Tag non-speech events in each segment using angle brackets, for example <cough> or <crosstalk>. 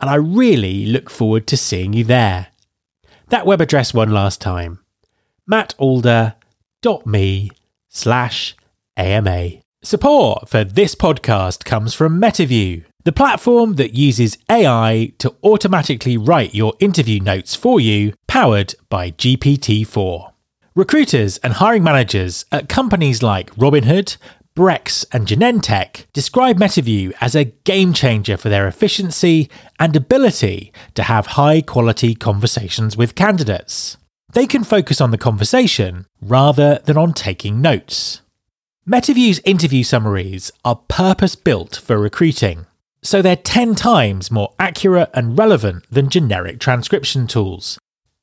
and I really look forward to seeing you there. That web address one last time mattalder.me slash AMA. Support for this podcast comes from MetaView, the platform that uses AI to automatically write your interview notes for you, powered by GPT 4. Recruiters and hiring managers at companies like Robinhood, Brex, and Genentech describe MetaView as a game changer for their efficiency and ability to have high quality conversations with candidates. They can focus on the conversation rather than on taking notes. MetaView's interview summaries are purpose built for recruiting, so they're 10 times more accurate and relevant than generic transcription tools.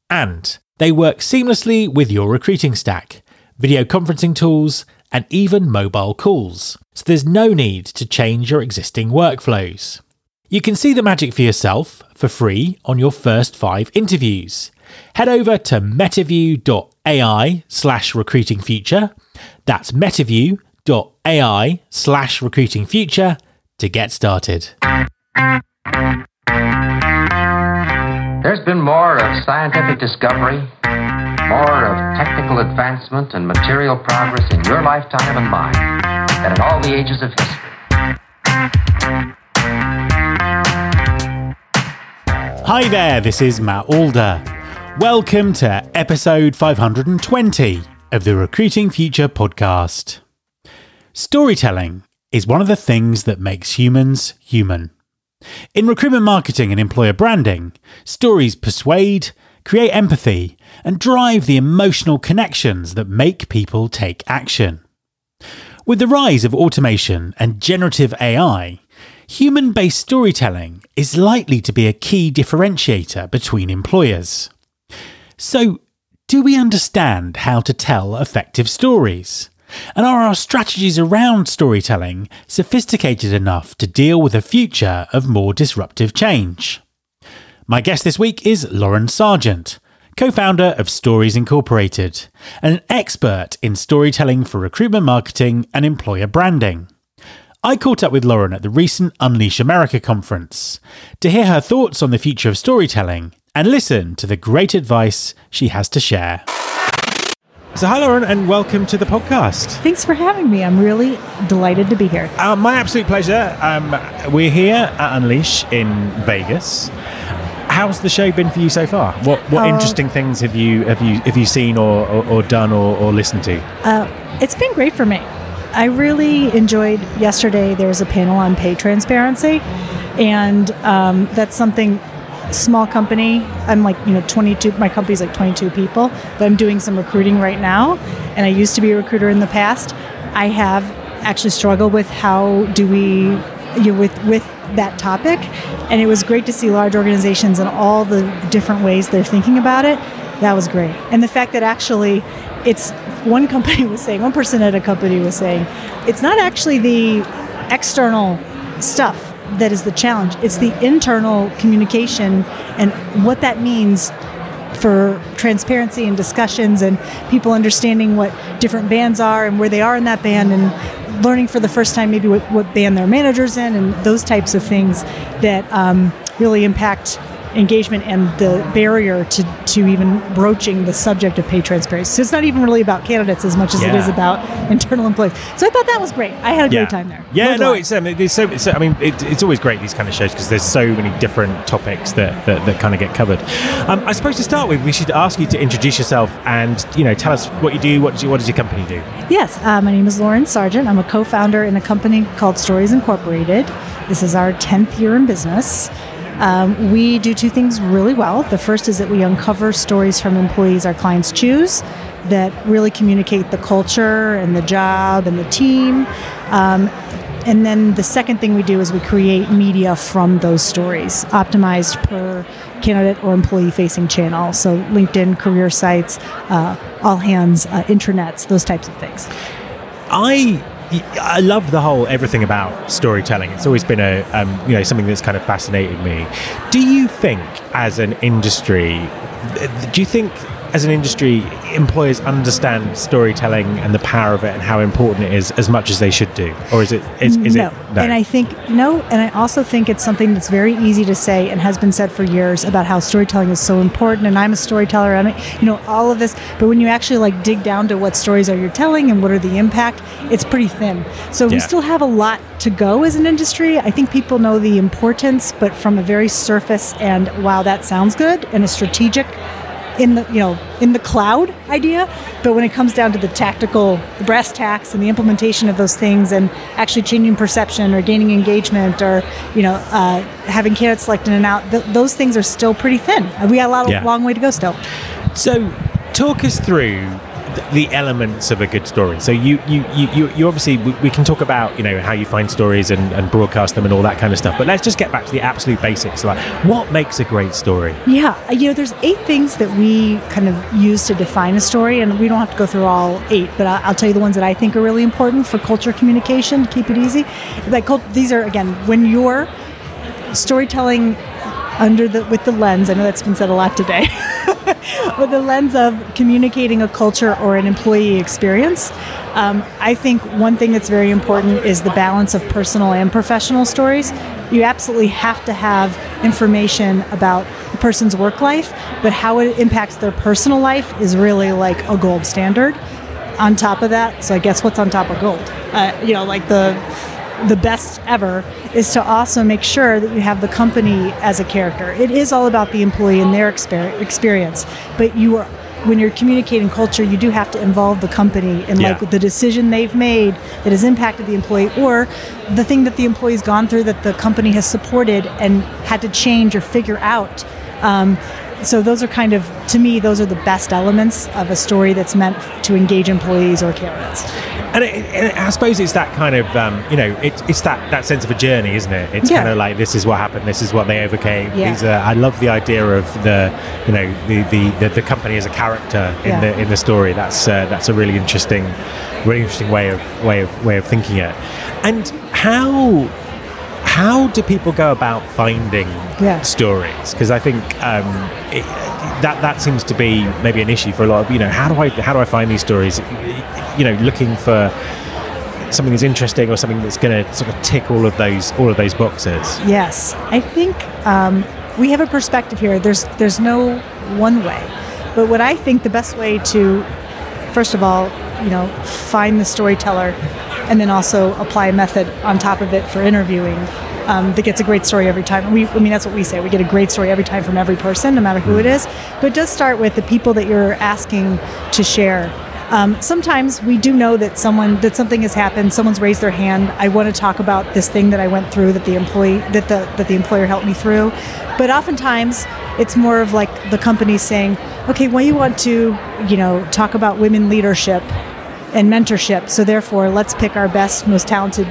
And they work seamlessly with your recruiting stack, video conferencing tools, and even mobile calls, so there's no need to change your existing workflows. You can see the magic for yourself for free on your first five interviews. Head over to metaview.ai slash recruiting future. That's metaview.ai slash recruiting future to get started. There's been more of scientific discovery, more of technical advancement and material progress in your lifetime and mine than in all the ages of history. Hi there, this is Matt Alder. Welcome to episode 520 of the Recruiting Future podcast. Storytelling is one of the things that makes humans human. In recruitment marketing and employer branding, stories persuade, create empathy, and drive the emotional connections that make people take action. With the rise of automation and generative AI, human based storytelling is likely to be a key differentiator between employers. So, do we understand how to tell effective stories? And are our strategies around storytelling sophisticated enough to deal with a future of more disruptive change? My guest this week is Lauryn Sargent, co founder of Stories Incorporated, and an expert in storytelling for recruitment marketing and employer branding. I caught up with Lauryn at the recent Unleash America conference to hear her thoughts on the future of storytelling and listen to the great advice she has to share. So, hi, Lauryn, and welcome to the podcast. Thanks for having me. I'm really delighted to be here. Uh, my absolute pleasure. Um, we're here at Unleash in Vegas. How's the show been for you so far? What what Uh, interesting things have you have you have you seen or, or, or done or, or listened to? Uh, it's been great for me. I really enjoyed yesterday. There was a panel on pay transparency, and um, that's something small company. I'm like you know 22. My company's like 22 people, but I'm doing some recruiting right now, and I used to be a recruiter in the past. I have actually struggled with how do we you know, with with that topic, and it was great to see large organizations and all the different ways they're thinking about it. That was great, and the fact that actually it's one company <laughs> was saying, one person at a company was saying, it's not actually the external stuff that is the challenge. It's the internal communication and what that means for transparency and discussions and people understanding what different bands are and where they are in that band and learning for the first time maybe what, what band their manager's in and those types of things that um, really impact engagement and the barrier to, to even broaching the subject of pay transparency. So it's not even really about candidates as much as it Yeah. is about internal employees. So I thought that was great. I had a yeah. great time there. Yeah, Loved no, it's um, it's so. It's, I mean, it, it's always great these kind of shows because there's so many different topics that that, that kind of get covered. Um, I suppose to start with, we should ask you to introduce yourself and you know tell us what you do. What does, your, what does your company do? Yes, uh, my name is Lauryn Sargent. I'm a co founder in a company called Stories Incorporated. This is our 10th year in business. Um, we do two things really well. The first is that we uncover stories from employees our clients choose that really communicate the culture and the job and the team. Um, and then the second thing we do is we create media from those stories, optimized per candidate or employee facing channel. So LinkedIn, career sites, uh, all hands, uh, intranets, those types of things. I I love the whole everything about storytelling. It's always been a um, you know something that's kind of fascinated me. Do you think, as an industry, do you think as an industry employers understand storytelling and the power of it and how important it is as much as they should do, or is it is, is no. it And I think no, and I also think it's something that's very easy to say and has been said for years about how storytelling is so important. And I'm a storyteller, and I, you know all of this. But when you actually like dig down to what stories are you telling and what are the impact, it's pretty thin. So we still have a lot to go as an industry. I think people know the importance, but from a very surface and wow, that sounds good and a strategic in the you know in the cloud idea but when it comes down to the tactical the brass tacks and the implementation of those things and actually changing perception or gaining engagement or you know uh, having candidates selected and out th- those things are still pretty thin we got a lot, Yeah. long way to go still So, talk us through th- the elements of a good story. So, you you, you, you, obviously we, we can talk about you know how you find stories and, and broadcast them and all that kind of stuff. But let's just get back to the absolute basics. Like, what makes a great story? Yeah, uh, you know, there's eight things that we kind of use to define a story, and we don't have to go through all eight, but I- I'll tell you the ones that I think are really important for culture communication. Keep it easy, like these are again when you're storytelling under the with the lens. I know that's been said a lot today. <laughs> <laughs> with the lens of communicating a culture or an employee experience. Um, I think one thing that's very important is the balance of personal and professional stories. You absolutely have to have information about the person's work life, but how it impacts their personal life is really like a gold standard. On top of that, so I guess what's on top of gold? Uh, you know, like the the best ever is to also make sure that you have the company as a character. It is all about the employee and their exper- experience, but you are when you're communicating culture, you do have to involve the company in Yeah. like the decision they've made that has impacted the employee or the thing that the employee's gone through that the company has supported and had to change or figure out. Um, so those are kind of to me those are the best elements of a story that's meant to engage employees or candidates. And, it, and I suppose it's that kind of, um, you know, it's it's that, that sense of a journey, isn't it? It's Yeah. kind of like this is what happened, this is what they overcame. Yeah. These are, I love the idea of the, you know, the, the, the, the company as a character in Yeah. the in the story. That's uh, that's a really interesting, really interesting way of way of way of thinking it. And how how do people go about finding Yeah. stories? Because I think um, it, that that seems to be maybe an issue for a lot of you know how do I how do I find these stories? You know, looking for something that's interesting or something that's going to sort of tick all of those all of those boxes. Yes, I think um, we have a perspective here. There's there's no one way, but what I think the best way to, first of all, you know, find the storyteller, and then also apply a method on top of it for interviewing. Um, that gets a great story every time. We, I mean, that's what we say. We get a great story every time from every person, no matter who it is. But it does start with the people that you're asking to share. Um, sometimes we do know that someone that something has happened. Someone's raised their hand. I want to talk about this thing that I went through that the employee that the that the employer helped me through. But oftentimes it's more of like the company saying, "Okay, well, you want to, you know, talk about women leadership and mentorship. So therefore, let's pick our best, most talented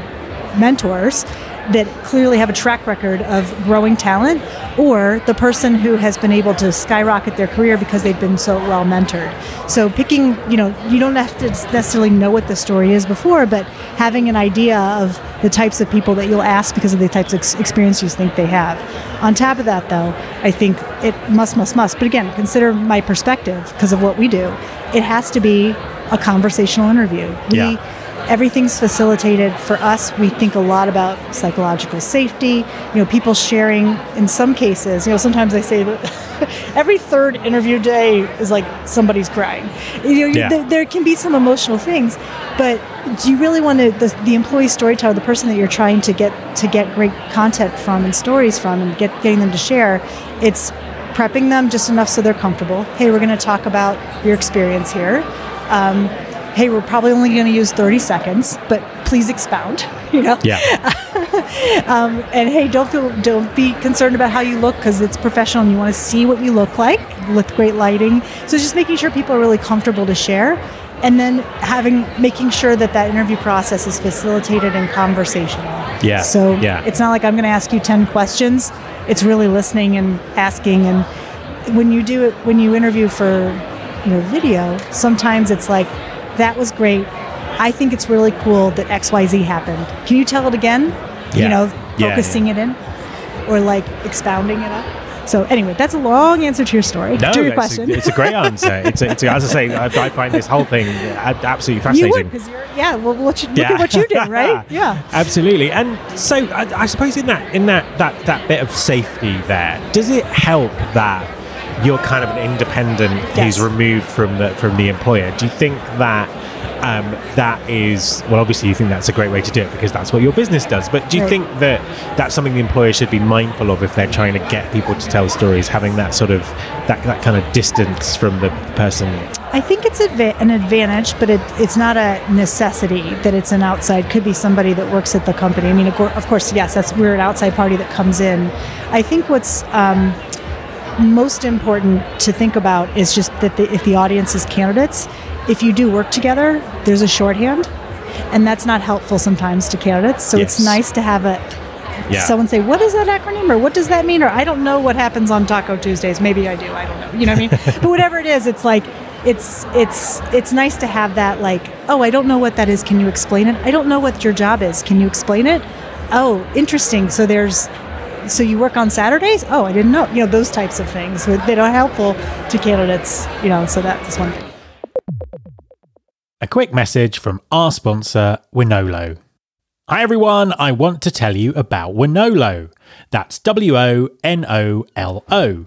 mentors." That clearly have a track record of growing talent, or the person who has been able to skyrocket their career because they've been so well mentored. So, picking, you know, you don't have to necessarily know what the story is before, but having an idea of the types of people that you'll ask because of the types of ex- experience you think they have. On top of that, though, I think it must, must, must. But again, consider my perspective because of what we do. It has to be a conversational interview. We, Yeah. everything's facilitated for us we think a lot about psychological safety you know people sharing in some cases you know sometimes i say that <laughs> every third interview day is like somebody's crying you know Yeah. there, there can be some emotional things but do you really want to the, the employee storyteller the person that you're trying to get to get great content from and stories from and get getting them to share it's prepping them just enough so they're comfortable hey we're going to talk about your experience here um, hey we're probably only going to use 30 seconds but please expound <laughs> you know Yeah. <laughs> um, and hey don't feel don't be concerned about how you look because it's professional and you want to see what you look like with great lighting so just making sure people are really comfortable to share and then having making sure that that interview process is facilitated and conversational Yeah, so yeah. it's not like i'm going to ask you 10 questions it's really listening and asking and when you do it when you interview for you know video. Sometimes it's like that was great. I think it's really cool that xyz happened. Can you tell it again? Yeah. you know Yeah, focusing it in or like expounding it up? So anyway that's a long answer to your story No, to your it's, question. A, it's a great <laughs> answer. It's, a, it's a, as I say, I, I find this whole thing absolutely you fascinating. would because you're yeah well what you, look at what you did right? <laughs> Yeah. Absolutely. And so, I, I suppose in that in that that that bit of safety there, does it help that you're kind of an independent Yes. who's removed from the from the employer? Do you think that? Um, that is well. Obviously, you think that's a great way to do it because that's what your business does. But do you Right. think that that's something the employer should be mindful of if they're trying to get people to tell stories, having that sort of that, that kind of distance from the person? I think it's adva- an advantage, but it, it's not a necessity that it's an outside. Could be somebody that works at the company. I mean, of, course, yes, that's we're an outside party that comes in. I think what's um, most important to think about is just that the, if the audience is candidates, if you do work together, there's a shorthand, and that's not helpful sometimes to candidates. So it's nice to have a Yeah. someone say, "What is that acronym?" or "What does that mean?" or "I don't know what happens on Taco Tuesdays." Maybe I do. I don't know. You know what I mean? <laughs> but whatever it is, it's like it's it's it's nice to have that. Like, oh, I don't know what that is. Can you explain it? I don't know what your job is. Can you explain it? Oh, interesting. So there's so you work on Saturdays? Oh, I didn't know. You know those types of things. They are helpful to candidates. You know, so that's one thing. A quick message from our sponsor, Wonolo. Hi everyone, I want to tell you about Wonolo. That's W O N O L O.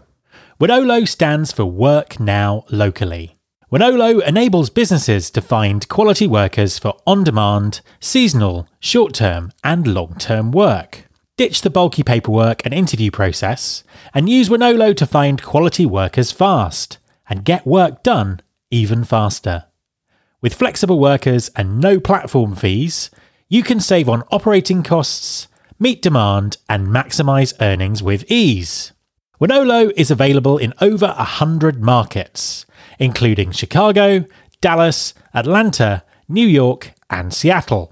Wonolo stands for Work Now Locally. Wonolo enables businesses to find quality workers for on demand, seasonal, short term, and long term work. Ditch the bulky paperwork and interview process and use Wonolo to find quality workers fast and get work done even faster. With flexible workers and no platform fees, you can save on operating costs, meet demand, and maximize earnings with ease. Wonolo is available in over 100 markets, including Chicago, Dallas, Atlanta, New York, and Seattle.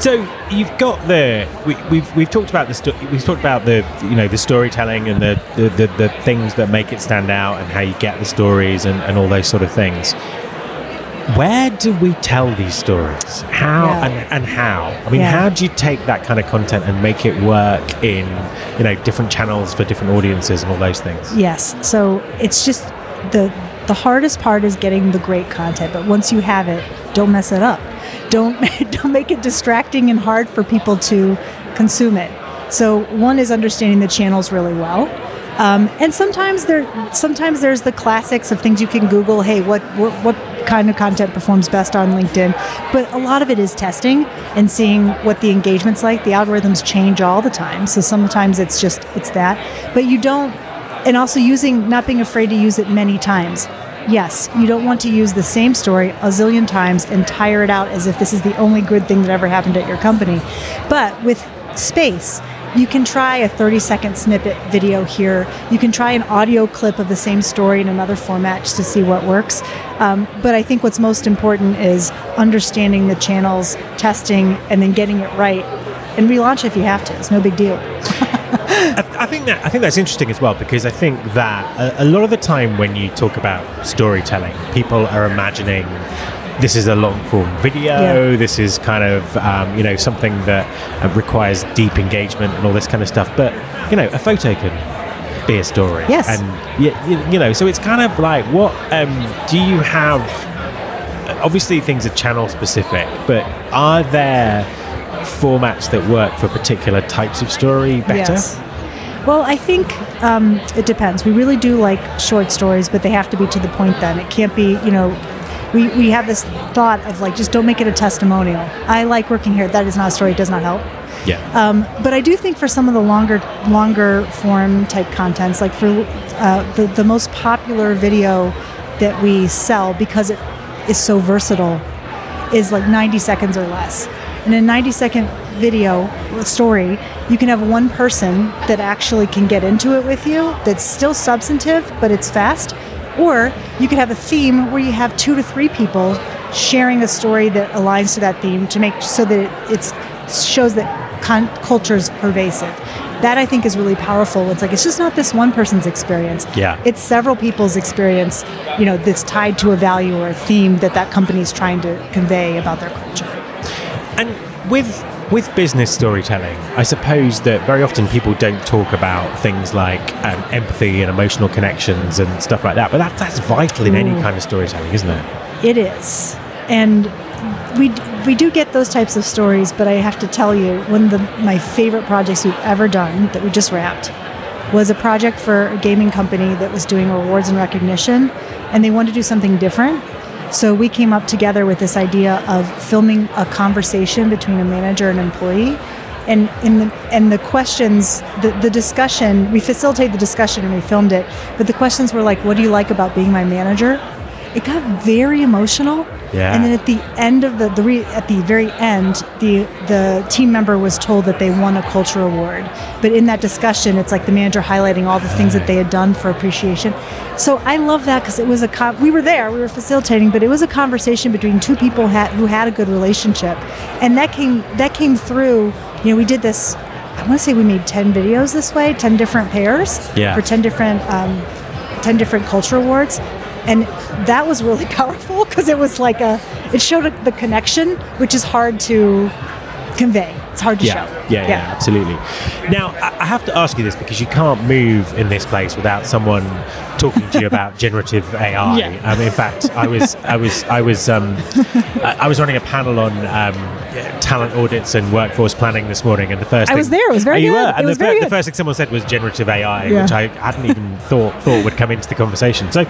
So you've got the we, we've we've talked about the sto- we've talked about the you know the storytelling and the the, the the things that make it stand out and how you get the stories and, and all those sort of things. Where do we tell these stories? How Yeah. and, and how? I mean, Yeah. how do you take that kind of content and make it work in you know different channels for different audiences and all those things? Yes. So it's just the the hardest part is getting the great content, but once you have it, don't mess it up. Don't <laughs> don't make it distracting and hard for people to consume it. So one is understanding the channels really well. Um, and sometimes there, sometimes there's the classics of things you can Google. Hey, what, what what kind of content performs best on LinkedIn? But a lot of it is testing and seeing what the engagement's like. The algorithms change all the time, so sometimes it's just it's that. But you don't, and also using not being afraid to use it many times. Yes, you don't want to use the same story a zillion times and tire it out as if this is the only good thing that ever happened at your company. But with space, you can try a 30 second snippet video here. You can try an audio clip of the same story in another format just to see what works. Um, but I think what's most important is understanding the channels, testing, and then getting it right. And relaunch if you have to. It's no big deal. I, <laughs> <laughs> I think that I think that's interesting as well because I think that a, a lot of the time when you talk about storytelling, people are imagining this is a long form video. Yeah. This is kind of um, you know something that uh, requires deep engagement and all this kind of stuff. But you know, a photo can be a story. Yes. and you, you know, so it's kind of like what um, do you have? Obviously, things are channel specific, but are there formats that work for particular types of story better? Yes. Well, I think um, it depends. We really do like short stories, but they have to be to the point then. It can't be, you know, we, we have this thought of like, just don't make it a testimonial. I like working here. That is not a story. It does not help. Yeah. Um, but I do think for some of the longer longer form type contents, like for uh, the the most popular video that we sell because it is so versatile, is like 90 seconds or less. And in a 90 second video story, you can have one person that actually can get into it with you. That's still substantive, but it's fast. Or you could have a theme where you have two to three people sharing a story that aligns to that theme to make so that it shows that con- culture is pervasive. That I think is really powerful. It's like it's just not this one person's experience. Yeah. It's several people's experience, you know, that's tied to a value or a theme that that company is trying to convey about their culture. And with with business storytelling, I suppose that very often people don't talk about things like um, empathy and emotional connections and stuff like that. But that, that's vital in any kind of storytelling, isn't it? It is, and we we do get those types of stories. But I have to tell you, one of the, my favorite projects we've ever done that we just wrapped was a project for a gaming company that was doing awards and recognition, and they wanted to do something different. So we came up together with this idea of filming a conversation between a manager and employee. And in the and the questions, the, the discussion, we facilitated the discussion and we filmed it. But the questions were like, "What do you like about being my manager?" It got very emotional. Yeah. And then at the end of the, the re, at the very end, the the team member was told that they won a culture award. But in that discussion, it's like the manager highlighting all the things that they had done for appreciation. So I love that because it was a con- we were there, we were facilitating, but it was a conversation between two people had, who had a good relationship, and that came that came through. You know, we did this. I want to say we made ten videos this way, ten different pairs Yeah. for ten different um, 10 different culture awards and that was really <laughs> powerful because it was like a it showed the connection which is hard to convey it's hard to Yeah, show yeah, yeah, absolutely. Now, I have to ask you this because you can't move in this place without someone talking to you about <laughs> generative AI. Yeah. Um, in fact, I was, I was, I was, um, I was running a panel on um, talent audits and workforce planning this morning, and the first I thing, was there, it was very Oh, you good, were? it and was the, very the first thing someone said was generative AI, Yeah. which I hadn't even thought thought would come into the conversation. So.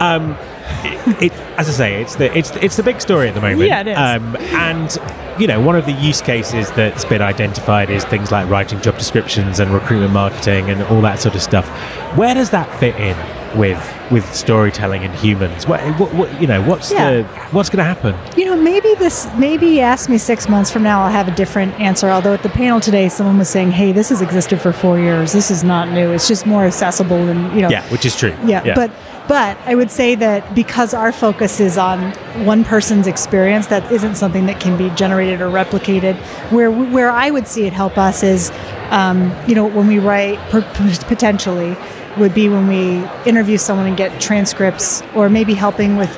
Um, <laughs> it, it, as I say, it's the it's it's the big story at the moment. Yeah, it is. Um, and you know, one of the use cases that's been identified is things like writing job descriptions and recruitment marketing and all that sort of stuff. Where does that fit in with with storytelling and humans? What, what, what you know, what's Yeah. the what's going to happen? you know maybe this maybe ask me six months from now i'll have a different answer although at the panel today someone was saying hey this has existed for four years this is not new it's just more accessible and you know Yeah, which is true. yeah, but but I would say that because our focus is on one person's experience, that isn't something that can be generated or replicated. Where where I would see it help us is, um, you know, when we write potentially would be when we interview someone and get transcripts, or maybe helping with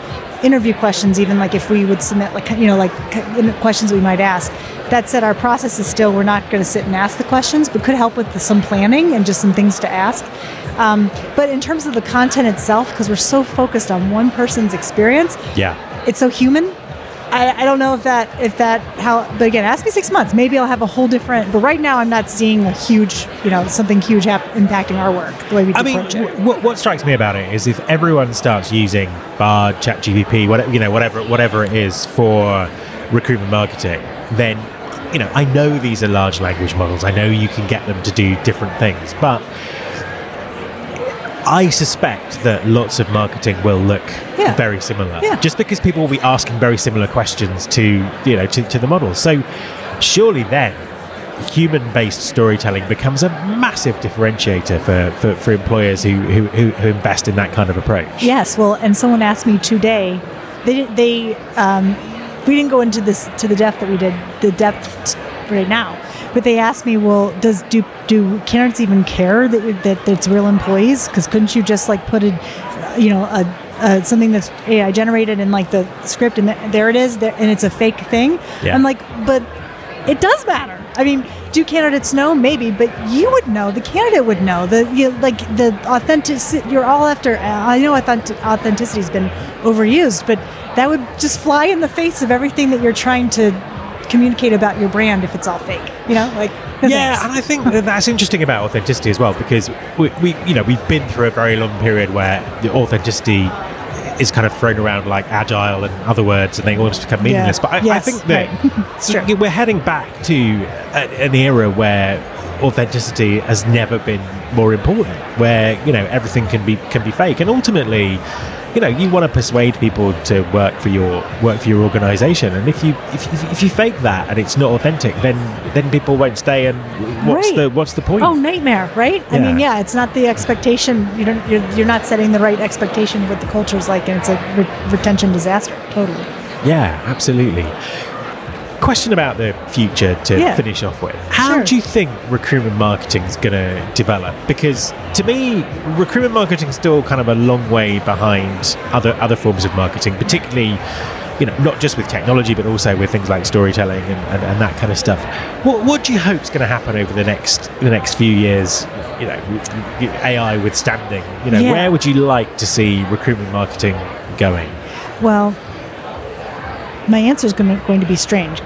interview questions, even like if we would submit like you know like questions we might ask. That said, our process is still we're not going to sit and ask the questions, but could help with the, some planning and just some things to ask. Um, but in terms of the content itself, because we're so focused on one person's experience, yeah. it's so human. I, I don't know if that if that how. But again, ask me six months. Maybe I'll have a whole different. But right now, I'm not seeing a huge, you know, something huge hap- impacting our work the way we I mean, w- what, what strikes me about it is if everyone starts using Bard, ChatGPT, whatever you know, whatever whatever it is for recruitment marketing, then you know, I know these are large language models. I know you can get them to do different things, but I suspect that lots of marketing will look Yeah. very similar. Yeah. Just because people will be asking very similar questions to you know to, to the models. So surely then human-based storytelling becomes a massive differentiator for, for, for employers who, who, who, who invest in that kind of approach. Yes, well, and someone asked me today. They. They um, we didn't go into this to the depth that we did the depth right now. But they asked me, well, does do do candidates even care that that it's real employees? Because couldn't you just like put a, you know, a uh, something that's AI generated in like the script, and th- there it is, there, and it's a fake thing. Yeah. I'm like, but it does matter. I mean, do candidates know? Maybe, but you would know. The candidate would know. The you, like the authentic. You're all after. I know authentic, authenticity has been overused, but that would just fly in the face of everything that you're trying to communicate about your brand if it's all fake. You know, like Yeah, thanks. and I think that that's interesting about authenticity as well because we, we, you know, we've been through a very long period where the authenticity is kind of thrown around like agile and other words, and they almost become meaningless. But I, I think that right. <laughs> We're heading back to an era where authenticity has never been more important, where you know everything can be can be fake, and ultimately. You know, you want to persuade people to work for your work for your organization, and if you if, if, if you fake that and it's not authentic, then then people won't stay. And what's Right. the what's the point? Oh, nightmare, right? I mean, Yeah. yeah, it's not the expectation. You don't, you're, you're not setting the right expectation of what the culture is like, and it's a re- retention disaster. Totally. Yeah, absolutely. Question about the future to Yeah. finish off with. How Sure. do you think recruitment marketing is going to develop? Because to me, recruitment marketing is still kind of a long way behind other other forms of marketing, particularly. You know, not just with technology, but also with things like storytelling and, and, and that kind of stuff. What, what do you hope is going to happen over the next the next few years? You know, AI withstanding. You know, Yeah. where would you like to see recruitment marketing going? Well, my answer is going to, going to be strange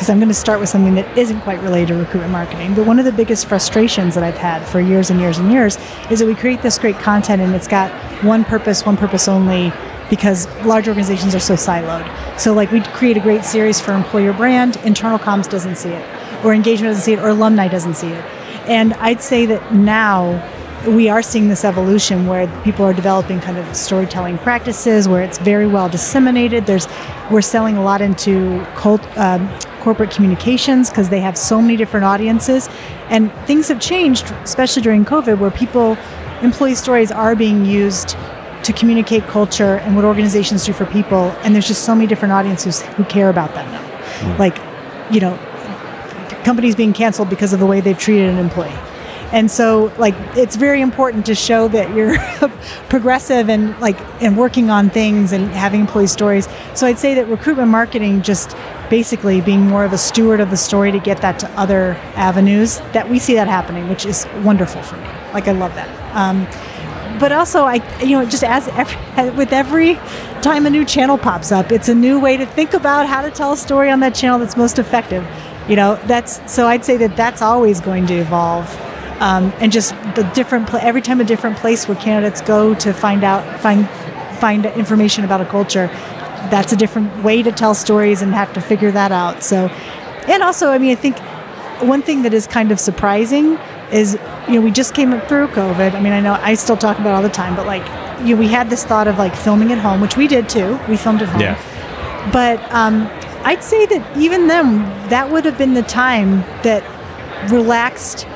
because I'm going to start with something that isn't quite related to recruitment marketing. But one of the biggest frustrations that I've had for years and years and years is that we create this great content and it's got one purpose, one purpose only because large organizations are so siloed. So, like, we create a great series for employer brand, internal comms doesn't see it, or engagement doesn't see it, or alumni doesn't see it. And I'd say that now we are seeing this evolution where people are developing kind of storytelling practices where it's very well disseminated. There's we're selling a lot into cult, um, corporate communications because they have so many different audiences, and things have changed, especially during COVID, where people employee stories are being used to communicate culture and what organizations do for people, and there's just so many different audiences who care about that now. Like, you know, companies being canceled because of the way they've treated an employee. And so, like, it's very important to show that you're <laughs> progressive and like and working on things and having employee stories. So I'd say that recruitment marketing just basically being more of a steward of the story to get that to other avenues. That we see that happening, which is wonderful for me. Like, I love that. Um, but also I you know just as every, <laughs> with every time a new channel pops up it's a new way to think about how to tell a story on that channel that's most effective you know that's so I'd say that that's always going to evolve um, and just the different pla every time a different place where candidates go to find out find find information about a culture that's a different way to tell stories and have to figure that out. So and also I mean I think one thing that is kind of surprising is you know we just came up through covid. I mean i know i still talk about it all the time but like you know, we had this thought of like filming at home which we did too. We filmed at home. Yeah. but um, i'd say that even then that would have been the time that relaxed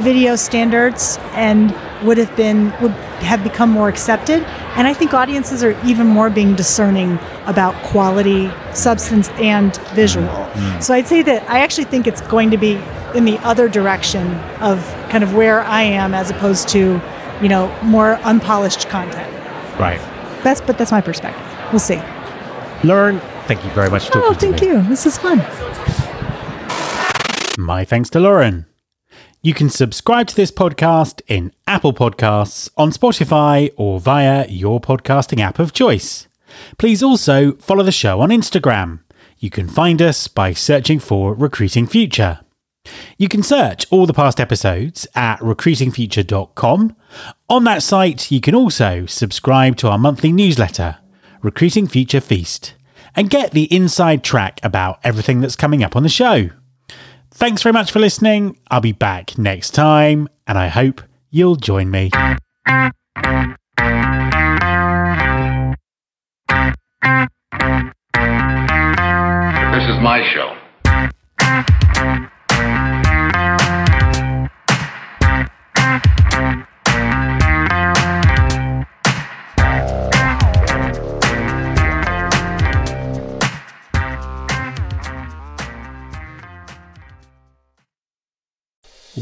video standards and would have been would have become more accepted. And i think audiences are even more being discerning about quality substance and visual. Mm-hmm. Mm-hmm. So i'd say that i actually think it's going to be in the other direction of kind of where i am as opposed to you know more unpolished content. Right. that's but that's my perspective. We'll see. Learn thank you very much oh thank you. This is fun. My thanks to Lauryn. You can subscribe to this podcast in Apple Podcasts, on Spotify, or via your podcasting app of choice. Please also follow the show on Instagram. You can find us by searching for Recruiting Future. You can search all the past episodes at recruitingfuture.com. On that site, you can also subscribe to our monthly newsletter, Recruiting Future Feast, and get the inside track about everything that's coming up on the show. Thanks very much for listening. I'll be back next time, and I hope you'll join me. This is my show.